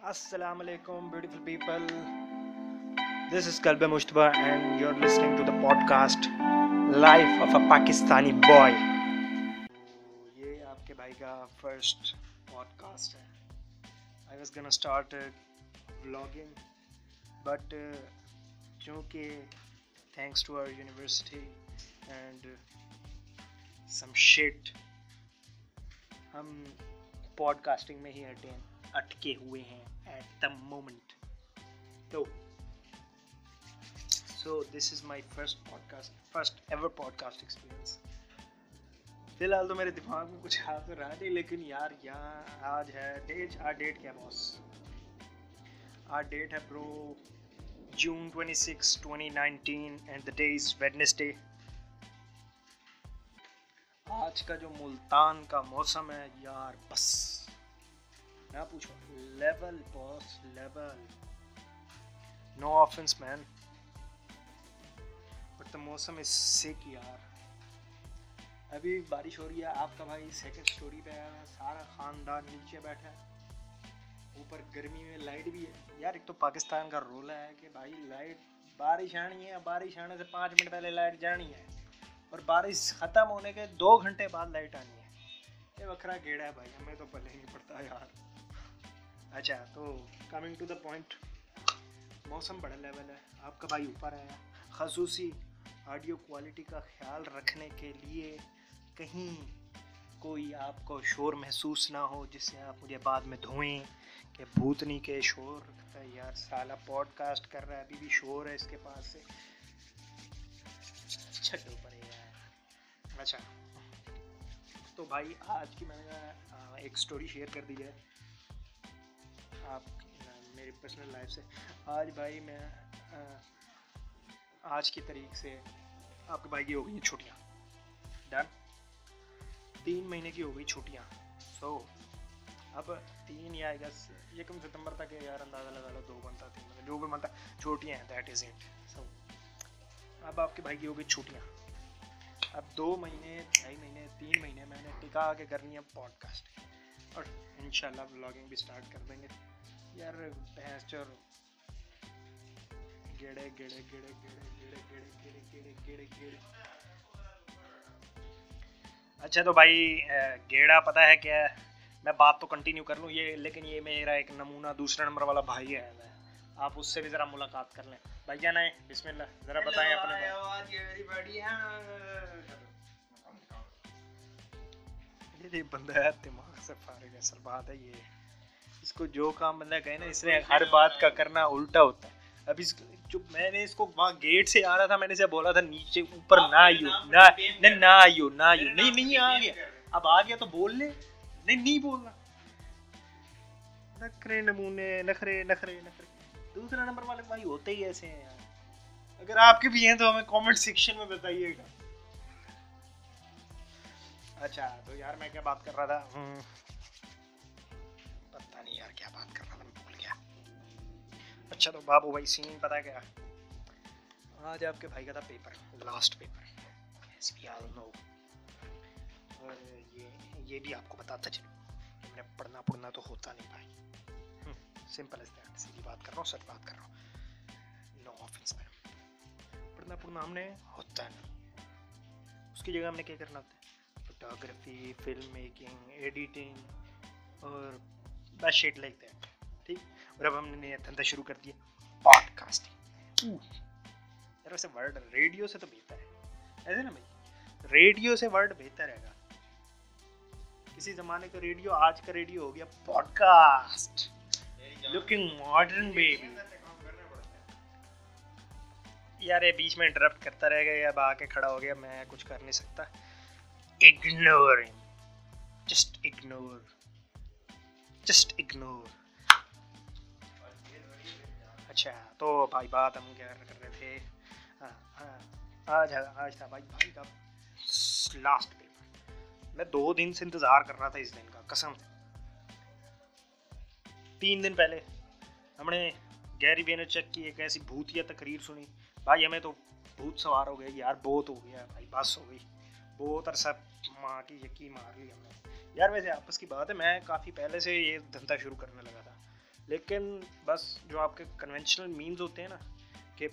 السلام علیکم beautiful people this is club مشتبہ and you are listening to the podcast life of a Pakistani boy یہ آپ کے بھائی کا فرسٹ پوڈ کاسٹ ہے I was gonna start vlogging but چونکہ thanks to our university and some shit ہم podcasting میں ہی اٹین اٹکے ہوئے ہیں ایٹ دا مومنٹ تو so this is my first podcast first ever podcast experience فی الحال تو میرے دماغ میں کچھ آ رہا نہیں، لیکن یار، یہاں آج ہے ڈیٹ آج ڈیٹ کیا باس آج ڈیٹ ہے پرو June twenty six twenty nineteen and the day is Wednesday آج کا جو ملتان کا موسم ہے، یار، بس نہ پوچھو۔ Level boss level no offence man but the موسم از سیک یار ابھی بارش ہو رہی ہے۔ آپ کا بھائی سیکنڈ اسٹوری پہ ہے۔ سارا خاندان نیچے بیٹھا ہے۔ اوپر گرمی میں لائٹ بھی ہے۔ یار، ایک تو پاکستان کا رولا ہے کہ بھائی لائٹ بارش آنی ہے۔ بارش آنے سے پانچ منٹ پہلے لائٹ جانی ہے۔ اور بارش ختم ہونے کے دو گھنٹے بعد لائٹ آنی ہے۔ یہ وکھرا گیڑا ہے بھائی، ہمیں تو پلے نہیں پڑتا، یار۔ اچھا تو کمنگ ٹو دا پوائنٹ موسم بڑا لیول ہے، آپ کا بھائی اوپر ہے خصوصی آڈیو کوالٹی کا خیال رکھنے کے لیے کہیں کوئی آپ کو شور محسوس نہ ہو، جس سے آپ مجھے بعد میں دھوئیں کہ بھوتنی کے شور رکھتا ہے، یار سالہ پوڈ کاسٹ کر رہا ہے، ابھی بھی شور ہے اس کے پاس سے۔ چھٹو پڑے یار۔ اچھا۔ تو بھائی، آج کی میں نے ایک سٹوری شیئر کر دی ہے۔ آپ میری پرسنل لائف سے۔ آج بھائی میں آج کی تاریخ سے آپ کے بھائی کی ہو گئی ہیں چھٹیاں۔ ڈن تین مہینے کی ہو گئی چھٹیاں۔ سو so, اب تین یا اگست یکم ستمبر تک یار اندازہ لگا لو دو بنتا تین بنتا جو بھی بنتا چھوٹیاں ہیں دیٹ از اٹ سو اب آپ کے بھائی کی ہو گئی چھٹیاں۔ اب دو مہینے ڈھائی مہینے تین مہینے میں نے ٹکا کے کرنی ہے پوڈ کاسٹ اور ان شاء بلاگنگ بھی سٹارٹ کر دیں گے۔ پھر بھینس چور گیڑے گیڑے گیڑے گیڑے گیڑے گیڑے گیڑے گیڑے گیڑے اچھا تو بھائی گیڑا پتہ ہے کیا ہے میں بات تو کنٹینیو کر لوں یہ لیکن یہ میرا ایک نمونہ دوسرے نمبر والا بھائی ہے آپ اس سے بھی ذرا ملاقات کر لیں بھائی جان آئیں بسم اللہ ذرا بتائیں اپنے بندہ ہے دماغ سے فارغ ہے سر بات ہے یہ اس کو جو کام بندہ کہے نا اس نے ہر بات کا کرنا الٹا ہوتا ہے اب اس جو میں نے اس کو وہاں گیٹ سے آ رہا تھا میں نے اسے بولا تھا نیچے اوپر نہ آئیو نہ نہ آئیو نہ آئیو نہیں نہیں آ گیا اب آ گیا تو بول لے نہیں نہیں بولنا نخرے نمونے نخرے نخرے نخرے دوسرا نمبر والے بھائی ہوتے ہی ایسے ہیں اگر آپ کے بھی ہیں تو ہمیں کامنٹ سیکشن میں بتائیے گا اچھا تو یار میں کیا بات کر رہا تھا یار، کیا بات کر رہا تھا؟ میں بھول گیا۔ اچھا تو بابو بھائی سین پتا کیا؟ آج آپ کے بھائی کا تھا پیپر لاسٹ پیپر ایس بی آل نو اور یہ یہ بھی آپ کو بتاتا چلوں۔ کہ میرا پڑھنا پڑھنا تو ہوتا نہیں بھائی۔ سمپل از دیٹ سیدھی بات کر رہا ہوں، سچ بات کر رہا ہوں۔ نو آفنس میم پڑھنا پڑھنا ہم نے ہوتا نہیں۔ اس کی جگہ ہم نے کیا کرنا ہوتا ہے؟ فوٹوگرافی فلم میکنگ ایڈیٹنگ اور بس شیٹ لائک دیٹ ٹھیک؟ اور اب ہم نے دھندا شروع کر دیا. پوڈ کاسٹنگ ویسے ورڈ ریڈیو سے تو بہتر ہے. ایسے نا بھائی؟ ریڈیو سے ورڈ بہتر ہے گا کسی زمانے کا ریڈیو آج کا ریڈیو ہو گیا podcast looking modern baby یار یہ بیچ میں انٹرپٹ کرتا رہ گیا، اب آ کے کھڑا ہو گیا، میں کچھ کر نہیں سکتا. Ignore just ignore just ignore اچھا تو بھائی بات ہم کیا کر رہے تھے آج آج تھا بھائی بھائی کا لاسٹ پیپر میں دو دن سے انتظار کر رہا تھا اس دن کا قسم تین دن پہلے ہم نے گیری بین چیک کی ایک ایسی بھوتیا تقریر سنی بھائی ہمیں تو بھوت سوار ہو گیا یار بہت ہو گیا بھائی بس ہو گئی بہت عرصہ ماں کی یقین مار لی ہم نے یار ویسے آپس کی بات ہے میں کافی پہلے سے یہ دھندا شروع کرنے لگا تھا لیکن بس جو آپ کے کنونشنل مینز ہوتے ہیں نا کہ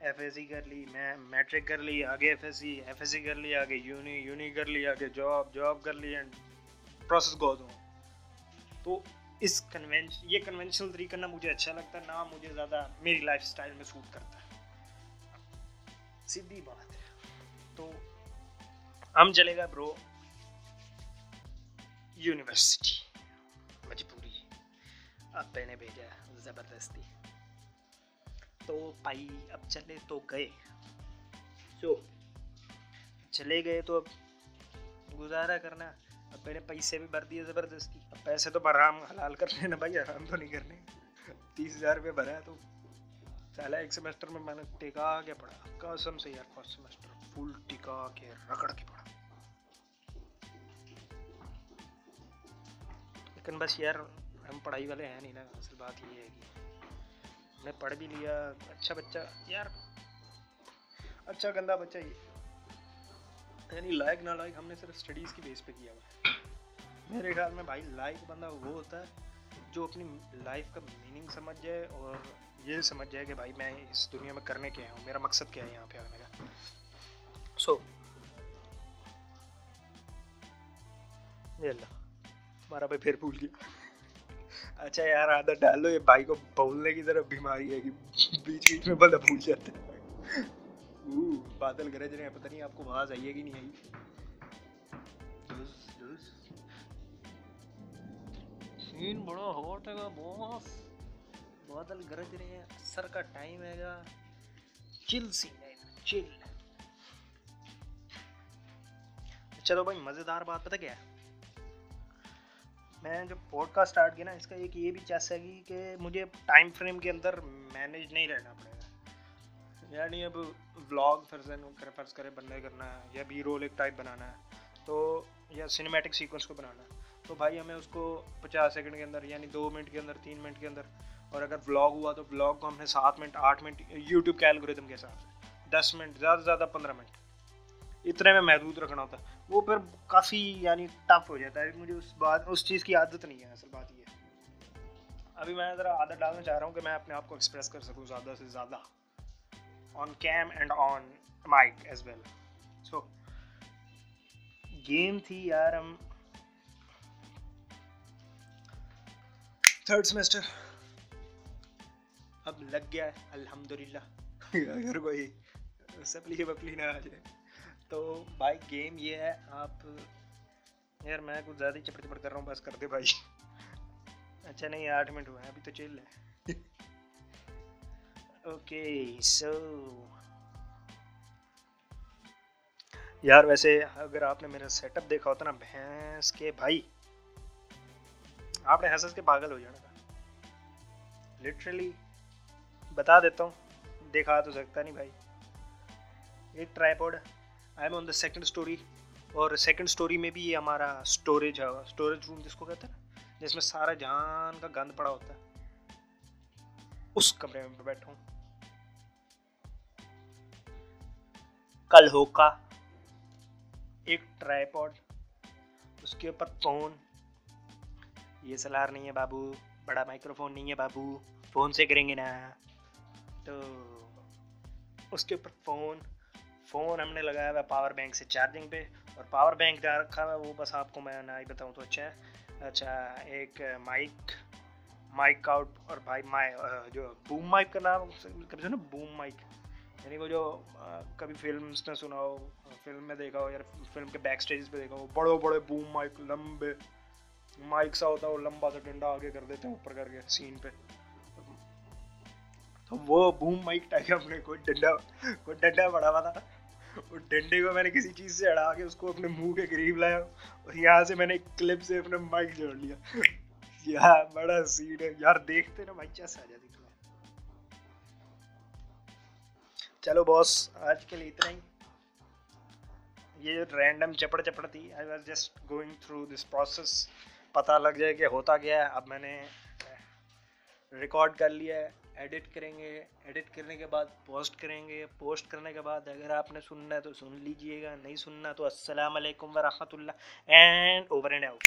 ایف ایس سی کر لی میں میٹرک کر لی آگے F S C F S C کر لی آگے یونی یونی کر لی آگے جاب جاب کر لی اینڈ پروسیس گو دوں تو اس کنونشن یہ کنونشنل طریقہ نہ مجھے اچھا لگتا نہ مجھے زیادہ میری لائف سٹائل میں سوٹ کرتا ہے سیدھی بات ہے تو ہم چلے گا برو یونیورسٹی۔ مجبوری اب نے بھیجا زبردستی۔ تو بھائی اب چلے تو گئے۔ جو چلے گئے تو اب گزارا کرنا۔ اب میں نے پیسے بھی بھر دیے زبردستی۔ اب پیسے تو برام حلال کر لینا بھائی آرام تو نہیں کرنے۔ تیس ہزار روپے بھرا تو چلا ایک سیمسٹر میں میں نے ٹکا کے پڑھا۔ قسم سے یار فرسٹ سیمسٹر فل ٹکا کے رگڑ کے پڑھا۔ لیکن بس یار ہم پڑھائی والے ہیں نہیں نا، اصل بات یہ ہے کہ ہم نے پڑھ بھی لیا اچھا بچہ۔ یار اچھا گندا بچہ یہ۔ یعنی لائق نہ لائق ہم نے صرف اسٹڈیز کی بیس پہ کیا ہوا۔ ہے میرے خیال میں بھائی لائق بندہ وہ ہوتا ہے جو اپنی لائف کا میننگ سمجھ جائے اور یہ سمجھ جائے کہ بھائی میں اس دنیا میں کرنے کے ہوں، میرا مقصد کیا ہے یہاں پہ آنے کا؟ سو اللہ، ہمارا بھائی پھر بھول گیا۔ اچھا یار، عادت ڈال لو، یہ بھائی کو بولنے کی طرف بیماری ہے کہ بیچ بیچ میں بندہ بھول جاتا ہے۔ بادل گرج رہے ہیں، پتہ نہیں آپ کو آواز آئی ہے کہ نہیں آئی۔ سین بڑا ہاٹ ہے گا باس بادل گرج رہے ہیں سر کا ٹائم ہے گا۔ چل سین ہے چل۔ چلو بھائی، مزیدار بات، پتہ کیا ہے؟ میں جو پوڈ کاسٹ اسٹارٹ کیا نا، اس کا ایک یہ بھی چیس ہے کہ مجھے ٹائم فریم کے اندر مینیج نہیں رہنا پڑے گا۔ یعنی اب ولاگ فرض فرض کرے بننے کرنا ہے، یا بی رول ایک ٹائپ بنانا ہے، تو یا سنیمیٹک سیکوینس کو بنانا ہے۔ تو بھائی ہمیں اس کو پچاس سیکنڈ کے اندر یعنی دو منٹ کے اندر، تین منٹ کے اندر اور اگر ولاگ ہوا تو ولاگ کو ہم نے سات منٹ، آٹھ منٹ یوٹیوب کے الگوریدم کے حساب سے۔ دس منٹ، زیادہ سے زیادہ پندرہ منٹ۔ اتنے میں محدود رکھنا ہوتا ہے۔ وہ پھر کافی یعنی ٹف ہو جاتا ہے۔ مجھے اس بات، اس چیز کی عادت نہیں ہے۔ اصل بات یہ ابھی میں ذرا عادت ڈالنا چاہ رہا ہوں کہ میں اپنے آپ کو ایکسپریس کر سکوں زیادہ سے زیادہ۔ On cam and on mic as well so game تھی یار ہم تھرڈ سیمسٹر اب لگ گیا ہے الحمد للہ اگر کوئی سپلی وپلی نہ آ جائے۔ تو بھائی گیم یہ ہے آپ یار میں کچھ زیادہ ہی چپڑ چپڑ کر رہا ہوں بس کر دے بھائی۔ اچھا نہیں آٹھ منٹ ہوئے ہیں ابھی تو چل ہے۔ Okay so. یار ویسے اگر آپ نے میرا سیٹ اپ دیکھا ہوتا نا بھینس کے بھائی۔ آپ نے ہنس کے پاگل ہو جانا تھا۔ لٹرلی بتا دیتا ہوں، دیکھا تو سکتا نہیں بھائی۔ ایک try I am on the second story اور سیکنڈ اسٹوری میں بھی یہ ہمارا اسٹوریج ہے اسٹوریج روم جس کو کہتے ہیں نا، جس میں سارا جان کا گند پڑا ہوتا ہے۔ اس کمرے میں بیٹھا ہوں۔ کل ہو کا ایک ٹرائی پوڈ اس کے اوپر فون یہ سلار نہیں ہے بابو، بڑا مائکرو فون نہیں ہے بابو فون سے کریں گے نا۔ تو اس کے اوپر فون فون ہم نے لگایا ہوا ہے پاور بینک سے چارجنگ پہ اور پاور بینک جہاں رکھا ہوا ہے، وہ بس آپ کو میں نہ ہی بتاؤں تو اچھا ہے۔ اچھا ایک مائک مائک آؤٹ اور بھائی مائی جو بوم مائک کا نام کبھی سنا بوم مائک یعنی وہ جو کبھی فلمس نے سنا ہو، فلم میں دیکھا ہو یا فلم کے بیک اسٹیجز پہ دیکھا ہو، بڑے بڑے بوم مائک لمبے۔ مائک سا ہوتا ہے وہ لمبا سا ڈنڈا آگے کر دیتے ہیں اوپر کر کے سین پہ تو وہ بوم مائک ٹائپ ہم نے کوئی ڈنڈا کوئی ڈنڈا بڑا ہوا تھا اور ڈنڈے کو میں نے کسی چیز سے اڑا کے اس کو اپنے منہ کے قریب لایا اور یہاں سے میں نے کلپ سے اپنا مائک جوڑ لیا یار بڑا سین ہے یار دیکھتے نا بھائی چیس آ جاتی چلو باس آج کے لیے اتنا ہی یہ رینڈم چپڑ چپڑ تھی I was just going through this process پتہ لگ جائے کہ ہوتا کیا ہے۔ اب میں نے ریکارڈ کر لیا ہے ایڈٹ کریں گے۔ ایڈٹ کرنے کے بعد پوسٹ کریں گے۔ پوسٹ کرنے کے بعد اگر آپ نے سننا ہے تو سن لیجیے گا، نہیں سننا تو السلام علیکم ورحمۃ اللہ۔ And over and out